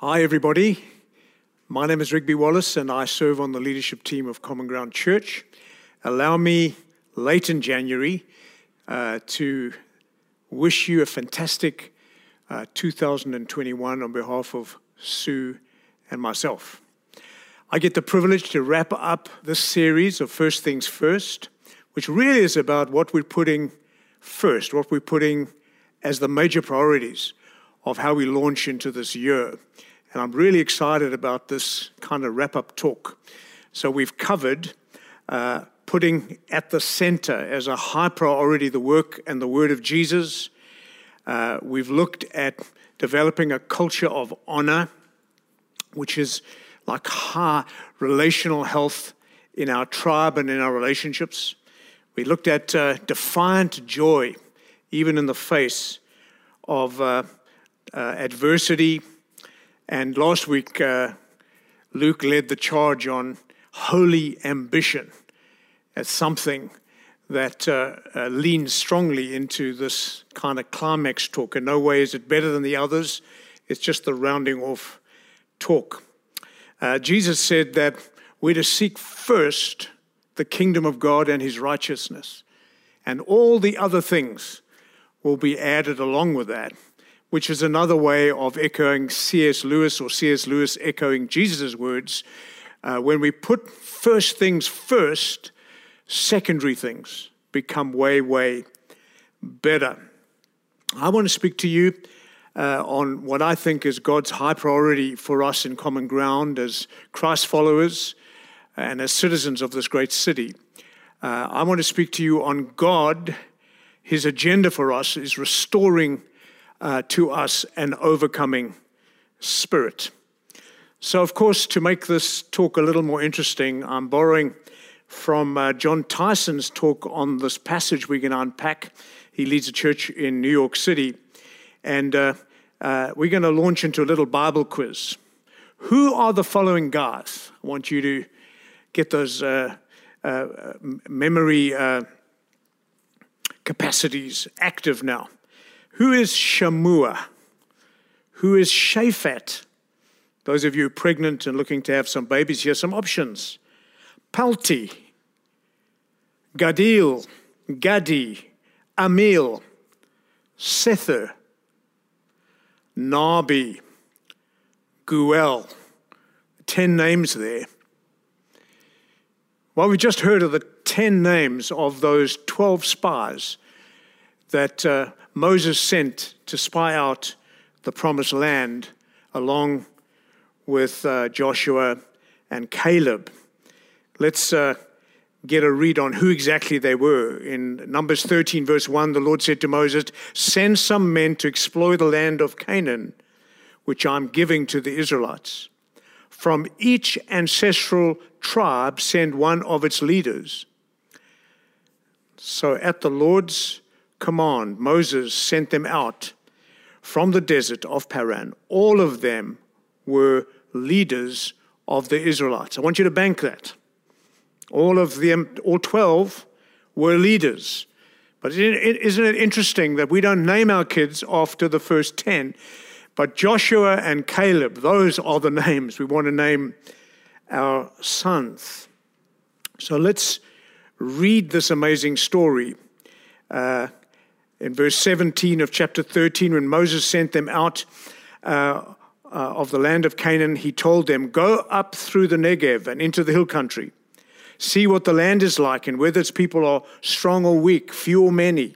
Hi, everybody. My name is Rigby Wallace, and I serve on the leadership team of Common Ground Church. Allow me, late in January, uh, to wish you a fantastic uh, 2021 on behalf of Sue and myself. I get the privilege to wrap up this series of First Things First, which really is about what we're putting first, what we're putting as the major priorities of how we launch into this year. And I'm really excited about this kind of wrap up talk. So, we've covered uh, putting at the center as a high priority the work and the word of Jesus. Uh, we've looked at developing a culture of honor, which is like high relational health in our tribe and in our relationships. We looked at uh, defiant joy, even in the face of uh, uh, adversity and last week, uh, Luke led the charge on holy ambition as something that uh, uh, leans strongly into this kind of climax talk. In no way is it better than the others, it's just the rounding off talk. Uh, Jesus said that we're to seek first the kingdom of God and his righteousness, and all the other things will be added along with that which is another way of echoing C.S. Lewis or C.S. Lewis echoing Jesus' words. Uh, when we put first things first, secondary things become way, way better. I want to speak to you uh, on what I think is God's high priority for us in common ground as Christ followers and as citizens of this great city. Uh, I want to speak to you on God. His agenda for us is restoring uh, to us an overcoming spirit. So, of course, to make this talk a little more interesting, I'm borrowing from uh, Jon Tyson's talk on this passage we're going to unpack. He leads a church in New York City. And uh, uh, we're going to launch into a little Bible quiz. Who are the following guys? I want you to get those uh, memory capacities active now. Who is Shammua? Who is Shaphat? Those of you pregnant and looking to have some babies, here some options. Palti, Gaddiel, Gaddi, Ammiel, Sethur, Nahbi, Geuel. Ten names there. Well, we just heard of the ten names of those 12 spies that uh, Moses sent to spy out the promised land along with uh, Joshua and Caleb. Let's uh, get a read on who exactly they were. In Numbers 13, verse 1, the Lord said to Moses, Send some men to explore the land of Canaan, which I'm giving to the Israelites. From each ancestral tribe, send one of its leaders. So at the Lord's command, Moses sent them out from the desert of Paran. All of them were leaders of the Israelites. I want you to bank that. All of them, all 12 were leaders. But isn't it interesting that we don't name our kids after the first 10? But Joshua and Caleb, those are the names we want to name our sons. So let's read this amazing story. Uh, in verse 17 of chapter 13, when Moses sent them out uh, uh, of the land of Canaan, he told them, Go up through the Negev and into the hill country. See what the land is like and whether its people are strong or weak, few or many.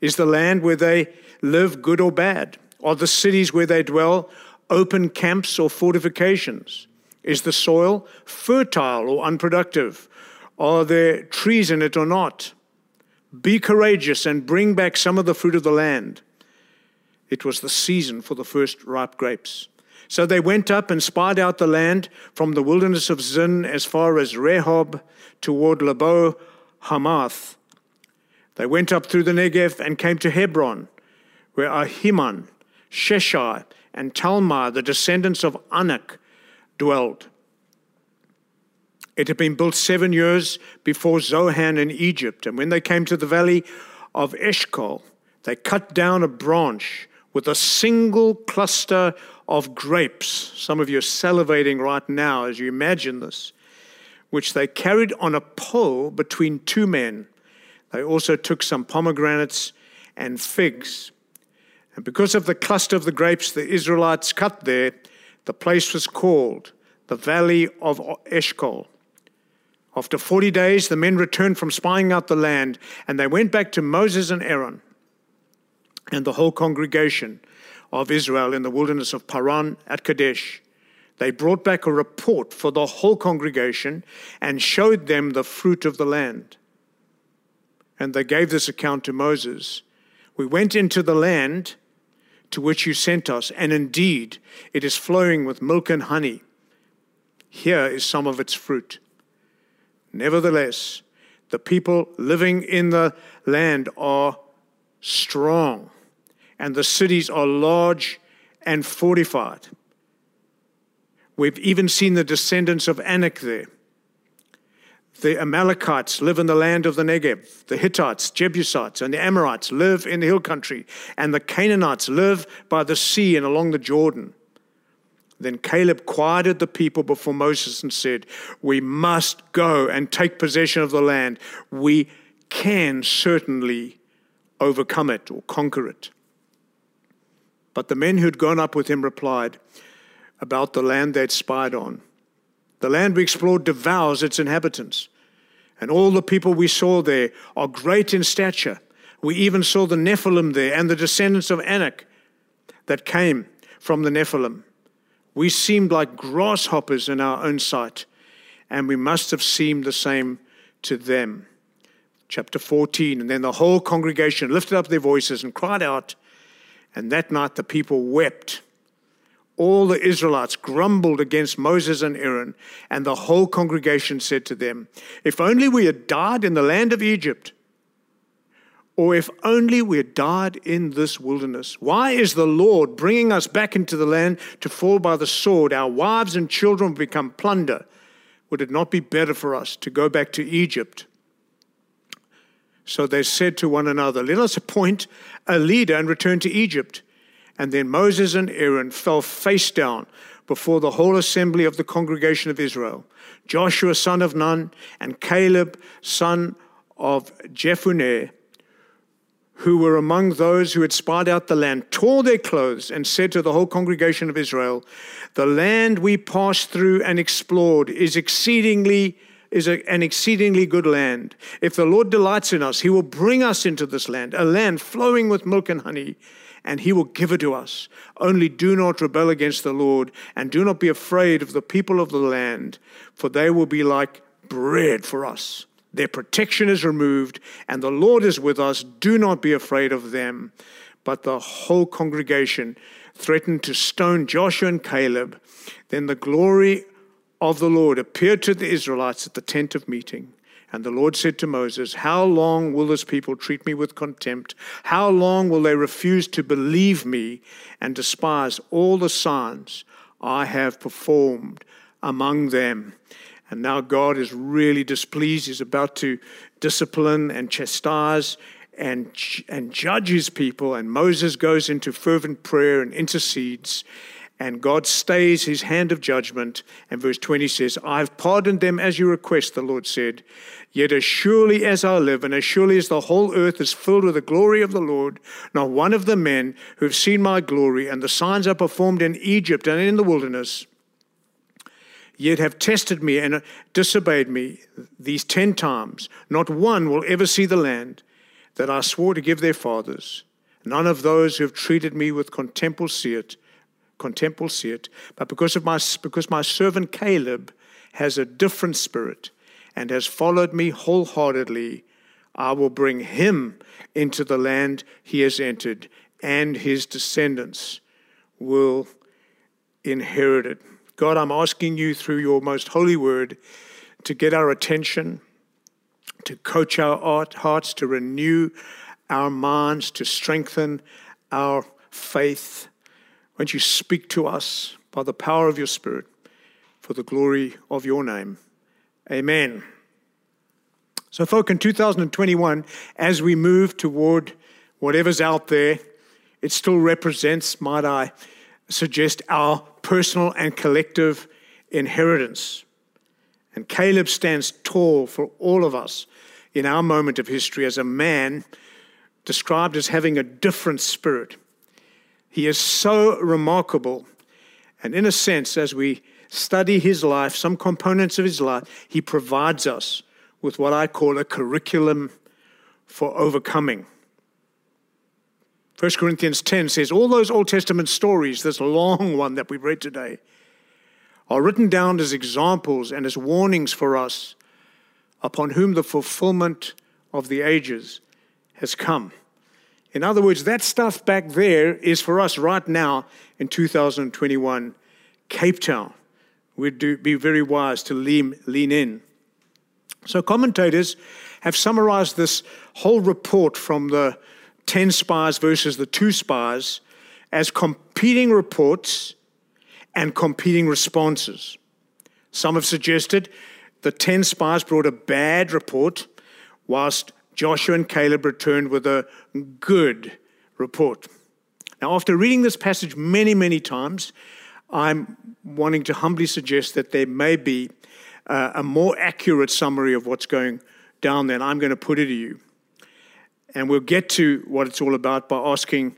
Is the land where they live good or bad? Are the cities where they dwell open camps or fortifications? Is the soil fertile or unproductive? Are there trees in it or not? Be courageous and bring back some of the fruit of the land. It was the season for the first ripe grapes. So they went up and spied out the land from the wilderness of Zin as far as Rehob toward Lebo Hamath. They went up through the Negev and came to Hebron, where Ahiman, Sheshai, and Talmai, the descendants of Anak, dwelled. It had been built seven years before Zoan in Egypt. And when they came to the valley of Eshcol, they cut down a branch with a single cluster of grapes. Some of you are salivating right now as you imagine this, which they carried on a pole between two men. They also took some pomegranates and figs. And because of the cluster of the grapes the Israelites cut there, the place was called the Valley of Eshcol. After 40 days, the men returned from spying out the land, and they went back to Moses and Aaron and the whole congregation of Israel in the wilderness of Paran at Kadesh. They brought back a report for the whole congregation and showed them the fruit of the land. And they gave this account to Moses. We went into the land to which you sent us, and indeed it is flowing with milk and honey. Here is some of its fruit. Nevertheless, the people living in the land are strong, and the cities are large and fortified. We've even seen the descendants of Anak there. The Amalekites live in the land of the Negev. The Hittites, Jebusites, and the Amorites live in the hill country. And the Canaanites live by the sea and along the Jordan. Then Caleb quieted the people before Moses and said, We must go and take possession of the land. We can certainly overcome it or conquer it. But the men who'd gone up with him replied about the land they'd spied on. The land we explored devours its inhabitants, and all the people we saw there are great in stature. We even saw the Nephilim there and the descendants of Anak that came from the Nephilim. We seemed like grasshoppers in our own sight, and we must have seemed the same to them. Chapter 14. And then the whole congregation lifted up their voices and cried out, and that night the people wept. All the Israelites grumbled against Moses and Aaron, and the whole congregation said to them, If only we had died in the land of Egypt or if only we had died in this wilderness. Why is the Lord bringing us back into the land to fall by the sword? Our wives and children become plunder. Would it not be better for us to go back to Egypt? So they said to one another, Let us appoint a leader and return to Egypt. And then Moses and Aaron fell face down before the whole assembly of the congregation of Israel. Joshua, son of Nun, and Caleb, son of Jephunneh, who were among those who had spied out the land, tore their clothes and said to the whole congregation of Israel, The land we passed through and explored is exceedingly is a, an exceedingly good land. If the Lord delights in us, he will bring us into this land, a land flowing with milk and honey, and he will give it to us. Only do not rebel against the Lord, and do not be afraid of the people of the land, for they will be like bread for us. Their protection is removed, and the Lord is with us. Do not be afraid of them. But the whole congregation threatened to stone Joshua and Caleb. Then the glory of the Lord appeared to the Israelites at the tent of meeting. And the Lord said to Moses, How long will this people treat me with contempt? How long will they refuse to believe me and despise all the signs I have performed among them? And now God is really displeased. He's about to discipline and chastise and, and judge his people. And Moses goes into fervent prayer and intercedes. And God stays his hand of judgment. And verse 20 says, I've pardoned them as you request, the Lord said. Yet as surely as I live, and as surely as the whole earth is filled with the glory of the Lord, not one of the men who have seen my glory and the signs I performed in Egypt and in the wilderness yet have tested me and disobeyed me these ten times, not one will ever see the land that I swore to give their fathers. None of those who have treated me with contempt will see it, contempt will see it. But because of my because my servant Caleb has a different spirit and has followed me wholeheartedly, I will bring him into the land he has entered, and his descendants will inherit it. God, I'm asking you through your most holy word to get our attention, to coach our hearts, to renew our minds, to strengthen our faith. Won't you speak to us by the power of your Spirit for the glory of your name? Amen. So, folk, in 2021, as we move toward whatever's out there it still represents, might I suggest, our personal and collective inheritance. And Caleb stands tall for all of us in our moment of history as a man described as having a different spirit. He is so remarkable. And in a sense, as we study his life, some components of his life, he provides us with what I call a curriculum for overcoming. 1 Corinthians 10 says, All those Old Testament stories, this long one that we've read today, are written down as examples and as warnings for us upon whom the fulfillment of the ages has come. In other words, that stuff back there is for us right now in 2021, Cape Town. We'd do, be very wise to lean, lean in. So, commentators have summarized this whole report from the 10 spies versus the two spies as competing reports and competing responses. Some have suggested the 10 spies brought a bad report, whilst Joshua and Caleb returned with a good report. Now, after reading this passage many, many times, I'm wanting to humbly suggest that there may be uh, a more accurate summary of what's going down there, and I'm going to put it to you. And we'll get to what it's all about by asking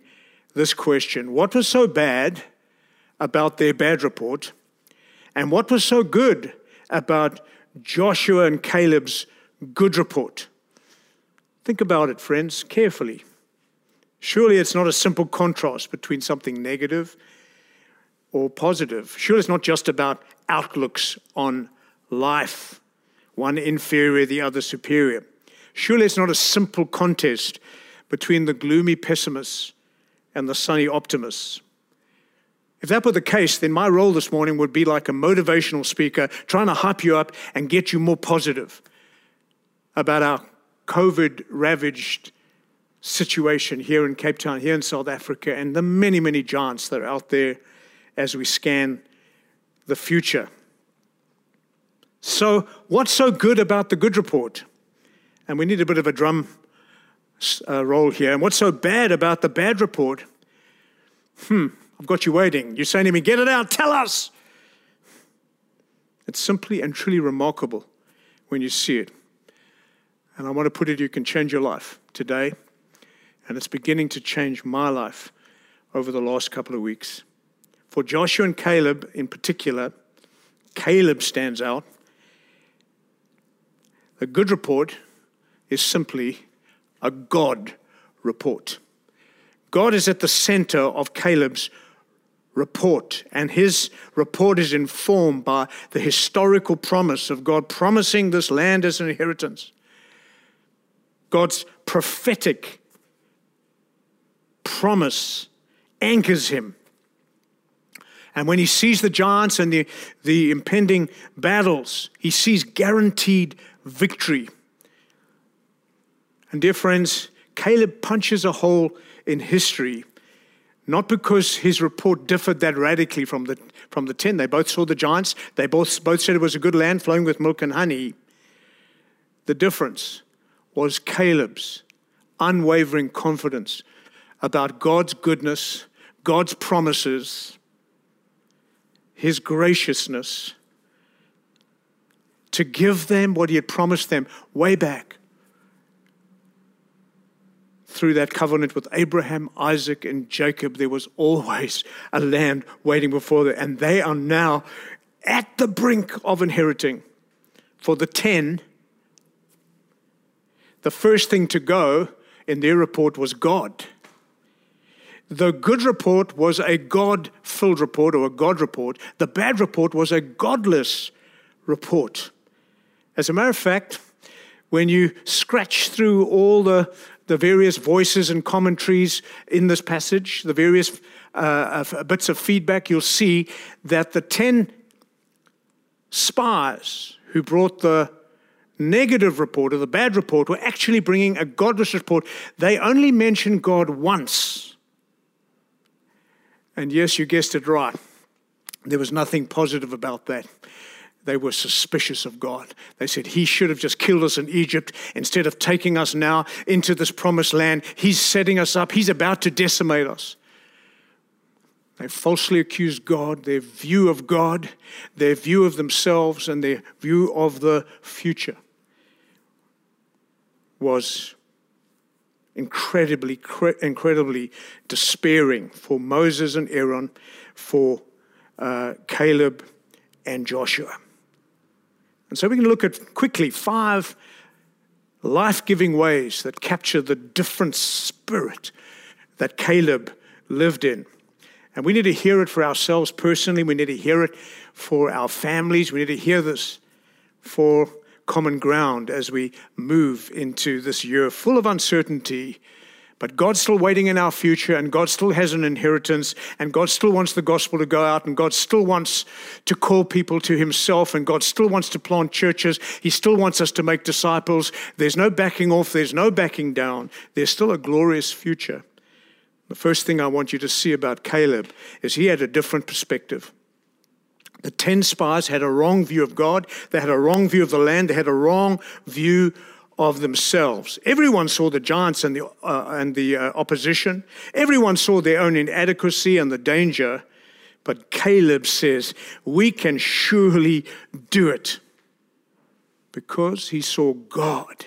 this question What was so bad about their bad report? And what was so good about Joshua and Caleb's good report? Think about it, friends, carefully. Surely it's not a simple contrast between something negative or positive. Surely it's not just about outlooks on life, one inferior, the other superior. Surely it's not a simple contest between the gloomy pessimists and the sunny optimists. If that were the case, then my role this morning would be like a motivational speaker trying to hype you up and get you more positive about our COVID ravaged situation here in Cape Town, here in South Africa, and the many, many giants that are out there as we scan the future. So, what's so good about the good report? And we need a bit of a drum uh, roll here. And what's so bad about the bad report? Hmm, I've got you waiting. You're saying to me, get it out, tell us. It's simply and truly remarkable when you see it. And I want to put it, you can change your life today. And it's beginning to change my life over the last couple of weeks. For Joshua and Caleb in particular, Caleb stands out. A good report is simply a God report. God is at the center of Caleb's report, and his report is informed by the historical promise of God promising this land as an inheritance. God's prophetic promise anchors him and when he sees the giants and the, the impending battles, he sees guaranteed victory. And, dear friends, Caleb punches a hole in history, not because his report differed that radically from the, from the 10. They both saw the giants, they both, both said it was a good land flowing with milk and honey. The difference was Caleb's unwavering confidence about God's goodness, God's promises, his graciousness to give them what he had promised them way back through that covenant with Abraham, Isaac, and Jacob, there was always a land waiting before them. And they are now at the brink of inheriting. For the 10, the first thing to go in their report was God. The good report was a God filled report or a God report. The bad report was a godless report. As a matter of fact, when you scratch through all the, the various voices and commentaries in this passage, the various uh, bits of feedback, you'll see that the 10 spies who brought the negative report or the bad report were actually bringing a godless report. They only mentioned God once and yes, you guessed it right. There was nothing positive about that. They were suspicious of God. They said, He should have just killed us in Egypt instead of taking us now into this promised land. He's setting us up, He's about to decimate us. They falsely accused God, their view of God, their view of themselves, and their view of the future was incredibly, incredibly despairing for Moses and Aaron, for uh, Caleb and Joshua. And so we can look at quickly five life giving ways that capture the different spirit that Caleb lived in. And we need to hear it for ourselves personally. We need to hear it for our families. We need to hear this for common ground as we move into this year full of uncertainty. But God's still waiting in our future, and God still has an inheritance, and God still wants the gospel to go out, and God still wants to call people to Himself, and God still wants to plant churches. He still wants us to make disciples. There's no backing off, there's no backing down. There's still a glorious future. The first thing I want you to see about Caleb is he had a different perspective. The 10 spies had a wrong view of God, they had a wrong view of the land, they had a wrong view of themselves. Everyone saw the giants and the, uh, and the uh, opposition, everyone saw their own inadequacy and the danger. But Caleb says, We can surely do it because he saw God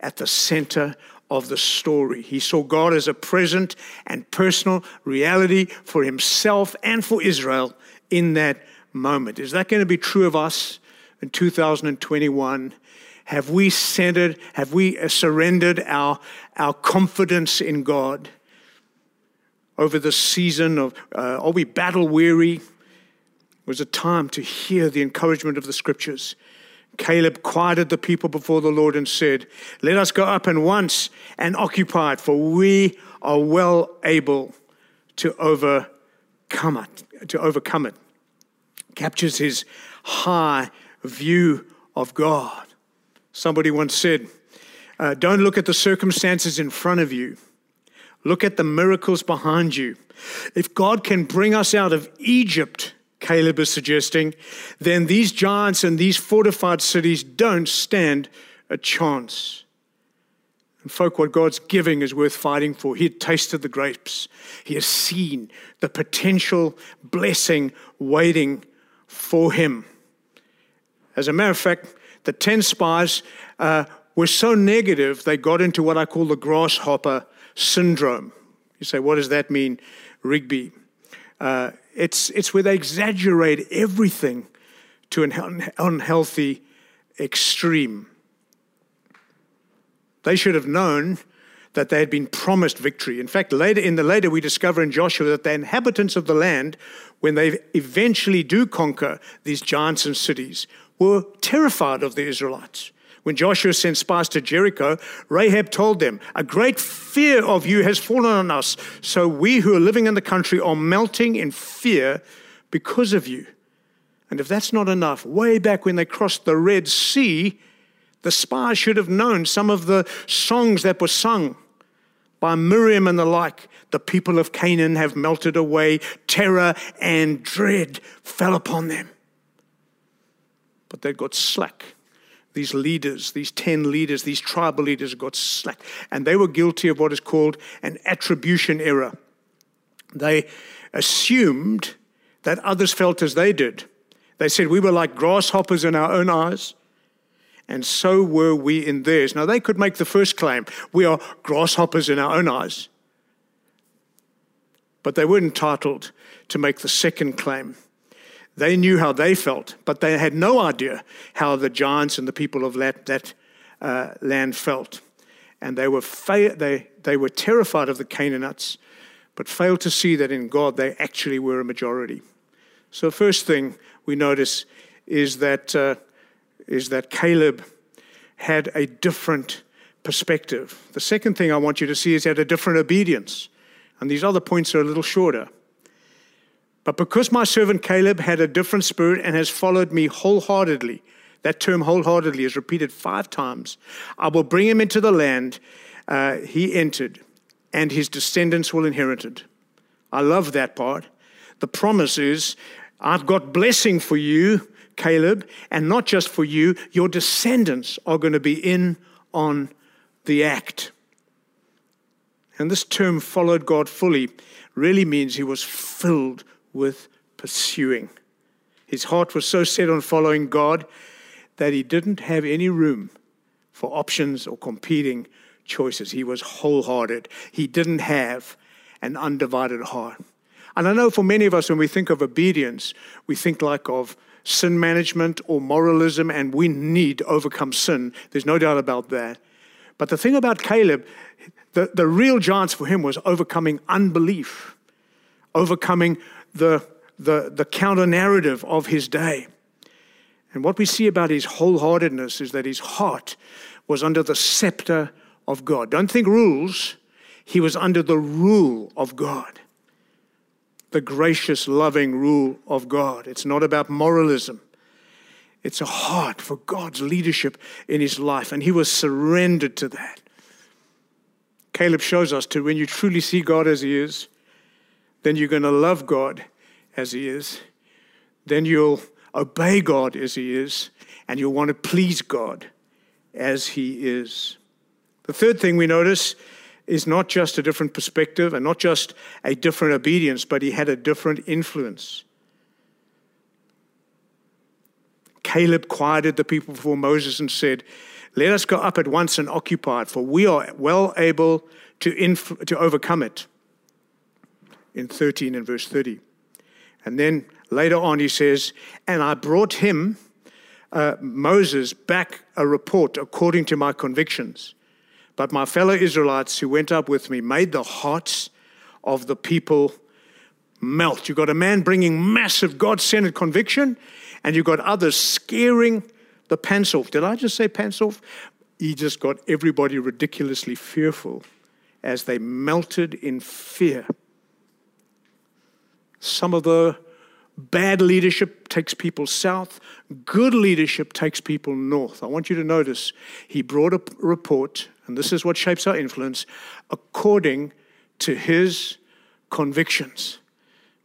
at the center of the story. He saw God as a present and personal reality for himself and for Israel in that moment. Is that going to be true of us in 2021? Have we centered, have we surrendered our, our confidence in God over the season of, uh, are we battle weary? Was a time to hear the encouragement of the scriptures. Caleb quieted the people before the Lord and said, Let us go up and once and occupy it, for we are well able to overcome it. To overcome it captures his high view of God. Somebody once said, uh, Don't look at the circumstances in front of you, look at the miracles behind you. If God can bring us out of Egypt, Caleb is suggesting, then these giants and these fortified cities don't stand a chance. And, folk, what God's giving is worth fighting for. He had tasted the grapes, He has seen the potential blessing waiting for him. As a matter of fact, the 10 spies uh, were so negative, they got into what I call the grasshopper syndrome. You say, what does that mean, Rigby? Uh, it's, it's where they exaggerate everything to an unhealthy extreme. They should have known that they had been promised victory. In fact, later in the later we discover in Joshua that the inhabitants of the land, when they eventually do conquer these giants and cities, were terrified of the Israelites. When Joshua sent spies to Jericho, Rahab told them, A great fear of you has fallen on us, so we who are living in the country are melting in fear because of you. And if that's not enough, way back when they crossed the Red Sea, the spies should have known some of the songs that were sung by Miriam and the like. The people of Canaan have melted away, terror and dread fell upon them. But they got slack. These leaders, these 10 leaders, these tribal leaders got slack. And they were guilty of what is called an attribution error. They assumed that others felt as they did. They said we were like grasshoppers in our own eyes and so were we in theirs. Now, they could make the first claim we are grasshoppers in our own eyes, but they weren't entitled to make the second claim. They knew how they felt, but they had no idea how the giants and the people of that, that uh, land felt. And they were, fa- they, they were terrified of the Canaanites, but failed to see that in God they actually were a majority. So, first thing we notice is that uh, is that Caleb had a different perspective. The second thing I want you to see is he had a different obedience. And these other points are a little shorter. But because my servant Caleb had a different spirit and has followed me wholeheartedly, that term wholeheartedly is repeated five times, I will bring him into the land uh, he entered, and his descendants will inherit it. I love that part. The promise is I've got blessing for you Caleb, and not just for you, your descendants are going to be in on the act. And this term, followed God fully, really means he was filled with pursuing. His heart was so set on following God that he didn't have any room for options or competing choices. He was wholehearted. He didn't have an undivided heart. And I know for many of us, when we think of obedience, we think like of sin management or moralism, and we need to overcome sin. There's no doubt about that. But the thing about Caleb, the, the real giants for him was overcoming unbelief, overcoming the, the, the counter narrative of his day. And what we see about his wholeheartedness is that his heart was under the scepter of God. Don't think rules, he was under the rule of God, the gracious, loving rule of God. It's not about moralism. It's a heart for God's leadership in his life, and he was surrendered to that. Caleb shows us to when you truly see God as he is, then you're going to love God as he is. Then you'll obey God as he is, and you'll want to please God as he is. The third thing we notice is not just a different perspective and not just a different obedience, but he had a different influence. Caleb quieted the people before Moses and said, Let us go up at once and occupy it, for we are well able to, inf- to overcome it. In 13 and verse 30. And then later on he says, And I brought him, uh, Moses, back a report according to my convictions. But my fellow Israelites who went up with me made the hearts of the people melt. You've got a man bringing massive God centered conviction, and you've got others scaring the pants off. Did I just say pants off? He just got everybody ridiculously fearful as they melted in fear. Some of the bad leadership takes people south, good leadership takes people north. I want you to notice he brought a report, and this is what shapes our influence, according to his convictions.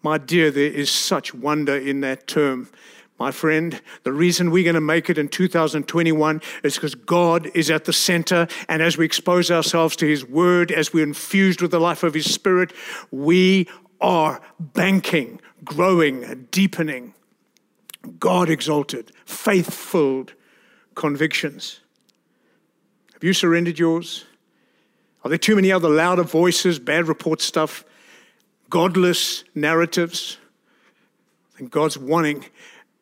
My dear, there is such wonder in that term. My friend, the reason we're going to make it in 2021 is because God is at the center. And as we expose ourselves to His Word, as we're infused with the life of His Spirit, we are banking, growing, deepening. God exalted, faith filled convictions. Have you surrendered yours? Are there too many other louder voices, bad report stuff, godless narratives? And God's wanting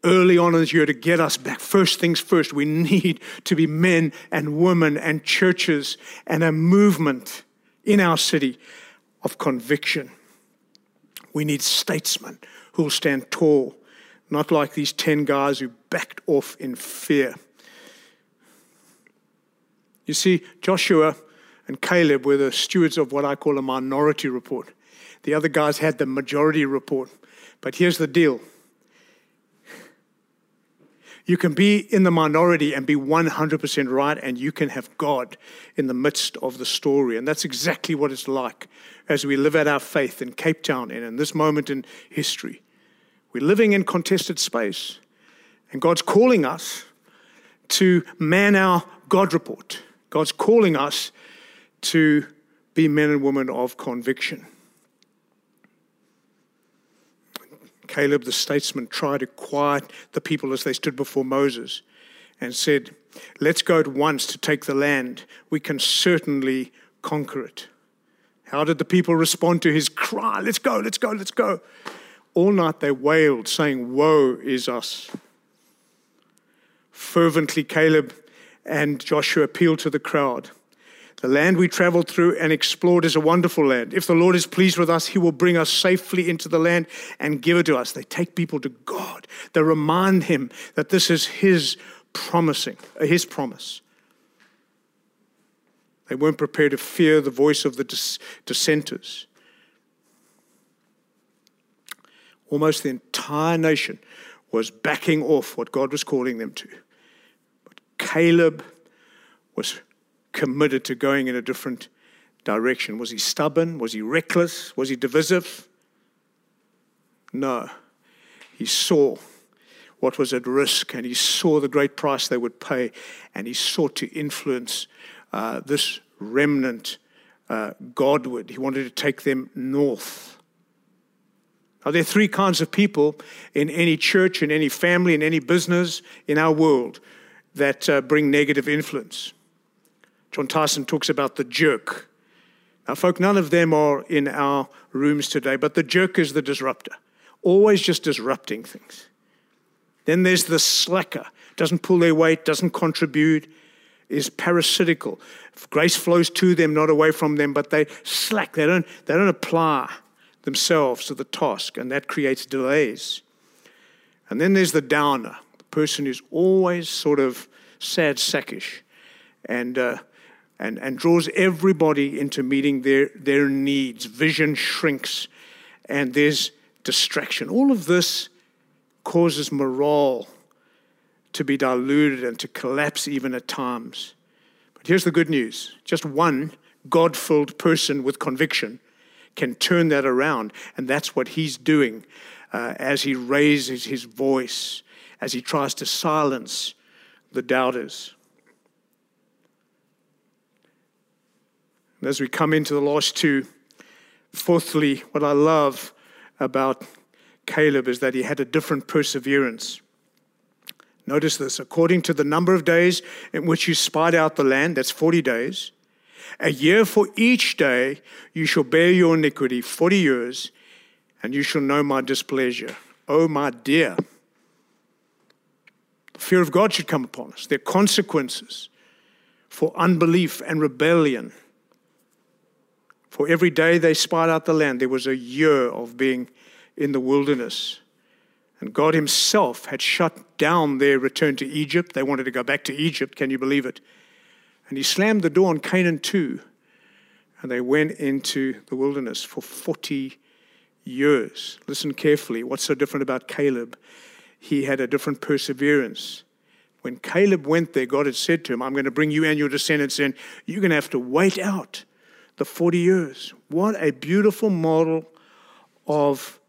early on in this year to get us back. First things first, we need to be men and women and churches and a movement in our city of conviction. We need statesmen who will stand tall, not like these 10 guys who backed off in fear. You see, Joshua and Caleb were the stewards of what I call a minority report. The other guys had the majority report. But here's the deal you can be in the minority and be 100% right, and you can have God in the midst of the story. And that's exactly what it's like as we live out our faith in Cape Town and in this moment in history. We're living in contested space, and God's calling us to man our God report. God's calling us to be men and women of conviction. Caleb the statesman tried to quiet the people as they stood before Moses and said, Let's go at once to take the land. We can certainly conquer it. How did the people respond to his cry? Let's go, let's go, let's go. All night they wailed, saying, Woe is us. Fervently, Caleb and Joshua appealed to the crowd. The land we traveled through and explored is a wonderful land. If the Lord is pleased with us, He will bring us safely into the land and give it to us. They take people to God. They remind Him that this is His promising, uh, His promise. They weren't prepared to fear the voice of the dis- dissenters. Almost the entire nation was backing off what God was calling them to. But Caleb was committed to going in a different direction. Was he stubborn? Was he reckless? Was he divisive? No. He saw what was at risk, and he saw the great price they would pay, and he sought to influence uh, this remnant uh, Godward. He wanted to take them north. Now, there are three kinds of people in any church, in any family, in any business in our world that uh, bring negative influence. Jon Tyson talks about the jerk. Now, folk, none of them are in our rooms today, but the jerk is the disruptor, always just disrupting things. Then there's the slacker, doesn't pull their weight, doesn't contribute, is parasitical. Grace flows to them, not away from them, but they slack. They don't, they don't apply themselves to the task, and that creates delays. And then there's the downer, the person who's always sort of sad sackish and, uh, and, and draws everybody into meeting their, their needs. Vision shrinks, and there's distraction. All of this causes morale to be diluted and to collapse even at times. But here's the good news just one God filled person with conviction can turn that around. And that's what he's doing uh, as he raises his voice, as he tries to silence the doubters. And as we come into the last two, fourthly, what I love about Caleb is that he had a different perseverance. Notice this according to the number of days in which you spied out the land, that's 40 days, a year for each day you shall bear your iniquity, 40 years, and you shall know my displeasure. Oh, my dear. The fear of God should come upon us. There are consequences for unbelief and rebellion. For every day they spied out the land, there was a year of being in the wilderness. And God Himself had shut down their return to Egypt. They wanted to go back to Egypt. Can you believe it? And He slammed the door on Canaan too. And they went into the wilderness for 40 years. Listen carefully. What's so different about Caleb? He had a different perseverance. When Caleb went there, God had said to him, I'm going to bring you and your descendants in. You're going to have to wait out the 40 years. What a beautiful model of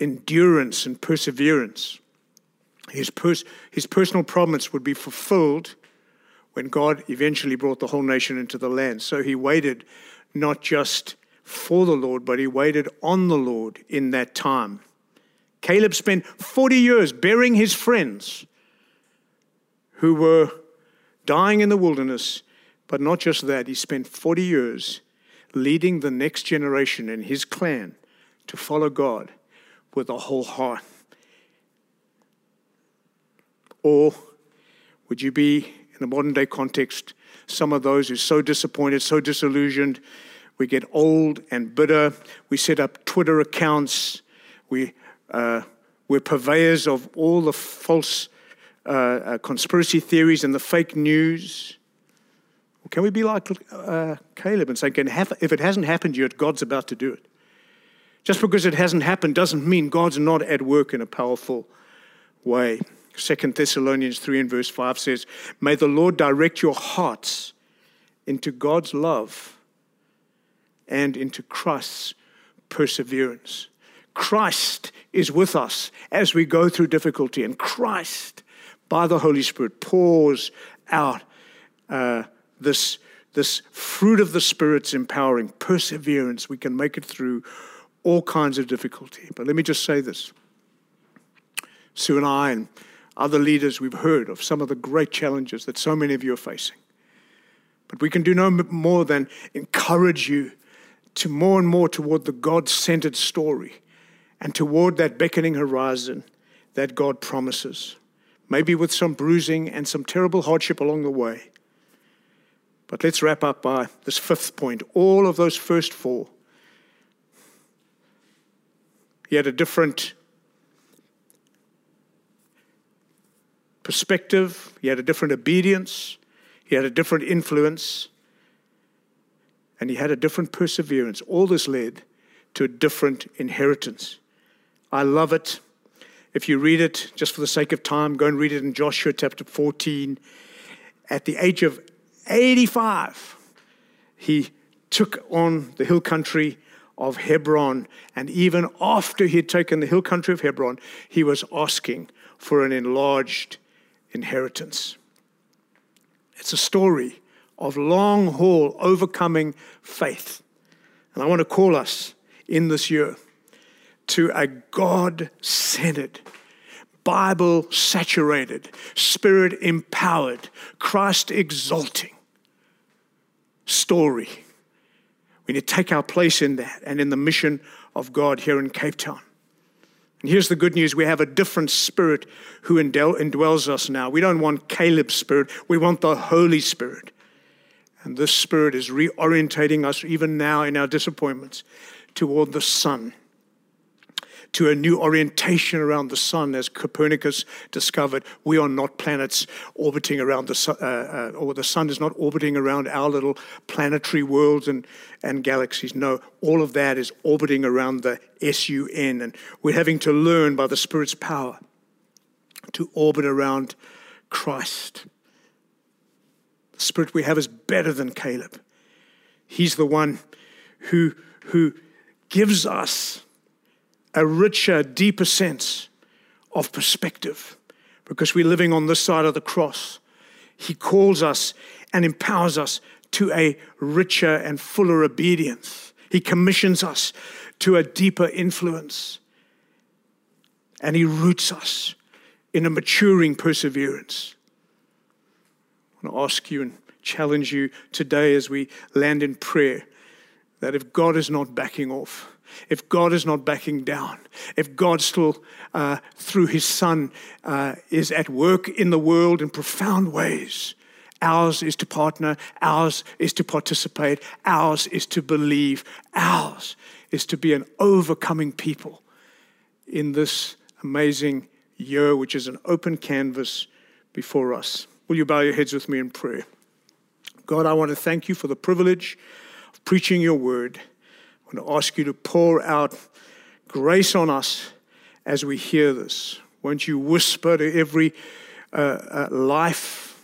endurance and perseverance. His, pers- his personal promise would be fulfilled when God eventually brought the whole nation into the land. So he waited not just for the Lord, but he waited on the Lord in that time. Caleb spent 40 years burying his friends who were dying in the wilderness, but not just that, he spent 40 years leading the next generation in his clan to follow God with a whole heart? Or would you be, in a modern day context, some of those who are so disappointed, so disillusioned, we get old and bitter, we set up Twitter accounts, we, uh, we're purveyors of all the false uh, uh, conspiracy theories and the fake news? Can we be like uh, Caleb and say, if it hasn't happened yet, God's about to do it? Just because it hasn't happened doesn't mean God's not at work in a powerful way. Second Thessalonians 3 and verse 5 says, May the Lord direct your hearts into God's love and into Christ's perseverance. Christ is with us as we go through difficulty, and Christ, by the Holy Spirit, pours out uh, this, this fruit of the Spirit's empowering perseverance. We can make it through all kinds of difficulty. But let me just say this Sue and I and other leaders, we've heard of some of the great challenges that so many of you are facing. But we can do no more than encourage you to more and more toward the God centered story and toward that beckoning horizon that God promises. Maybe with some bruising and some terrible hardship along the way. But let's wrap up by this fifth point. All of those first four he had a different perspective, he had a different obedience, he had a different influence, and he had a different perseverance. All this led to a different inheritance. I love it. If you read it, just for the sake of time, go and read it in Joshua chapter 14. At the age of 85, he took on the hill country of Hebron. And even after he had taken the hill country of Hebron, he was asking for an enlarged inheritance. It's a story of long haul overcoming faith. And I want to call us in this year to a God centered, Bible saturated, spirit empowered, Christ exalting story. We need to take our place in that and in the mission of God here in Cape Town. And here's the good news we have a different spirit who indwells us now. We don't want Caleb's spirit, we want the Holy Spirit. And this spirit is reorientating us even now in our disappointments toward the Son to a new orientation around the sun, as Copernicus discovered. We are not planets orbiting around the sun, uh, uh, or the sun is not orbiting around our little planetary worlds and, and galaxies. No, all of that is orbiting around the SUN, and we're having to learn by the Spirit's power to orbit around Christ. The Spirit we have is better than Caleb. He's the one who, who gives us a richer, deeper sense of perspective because we're living on this side of the cross. He calls us and empowers us to a richer and fuller obedience. He commissions us to a deeper influence. And He roots us in a maturing perseverance. I want to ask you and challenge you today as we land in prayer that if God is not backing off, if God is not backing down, if God still, uh, through his Son, uh, is at work in the world in profound ways, ours is to partner, ours is to participate, ours is to believe, ours is to be an overcoming people in this amazing year, which is an open canvas before us. Will you bow your heads with me in prayer? God, I want to thank you for the privilege of preaching your word. I want to ask you to pour out grace on us as we hear this. Won't you whisper to every uh, uh, life?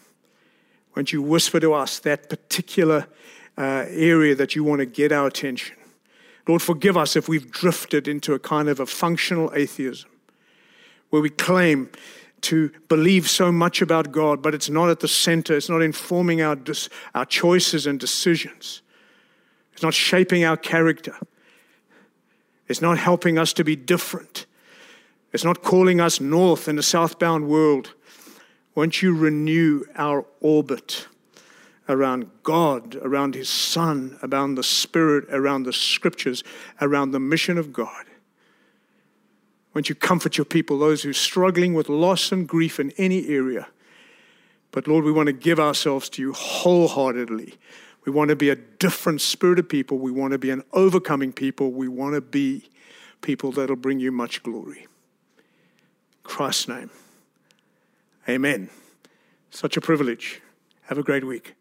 Won't you whisper to us that particular uh, area that you want to get our attention? Lord, forgive us if we've drifted into a kind of a functional atheism where we claim to believe so much about God, but it's not at the center, it's not informing our, our choices and decisions. It's not shaping our character. It's not helping us to be different. It's not calling us north in a southbound world. Won't you renew our orbit around God, around His Son, around the Spirit, around the Scriptures, around the mission of God? Won't you comfort your people, those who are struggling with loss and grief in any area? But Lord, we want to give ourselves to you wholeheartedly. We want to be a different spirit of people. We want to be an overcoming people. We want to be people that'll bring you much glory. In Christ's name. Amen. Such a privilege. Have a great week.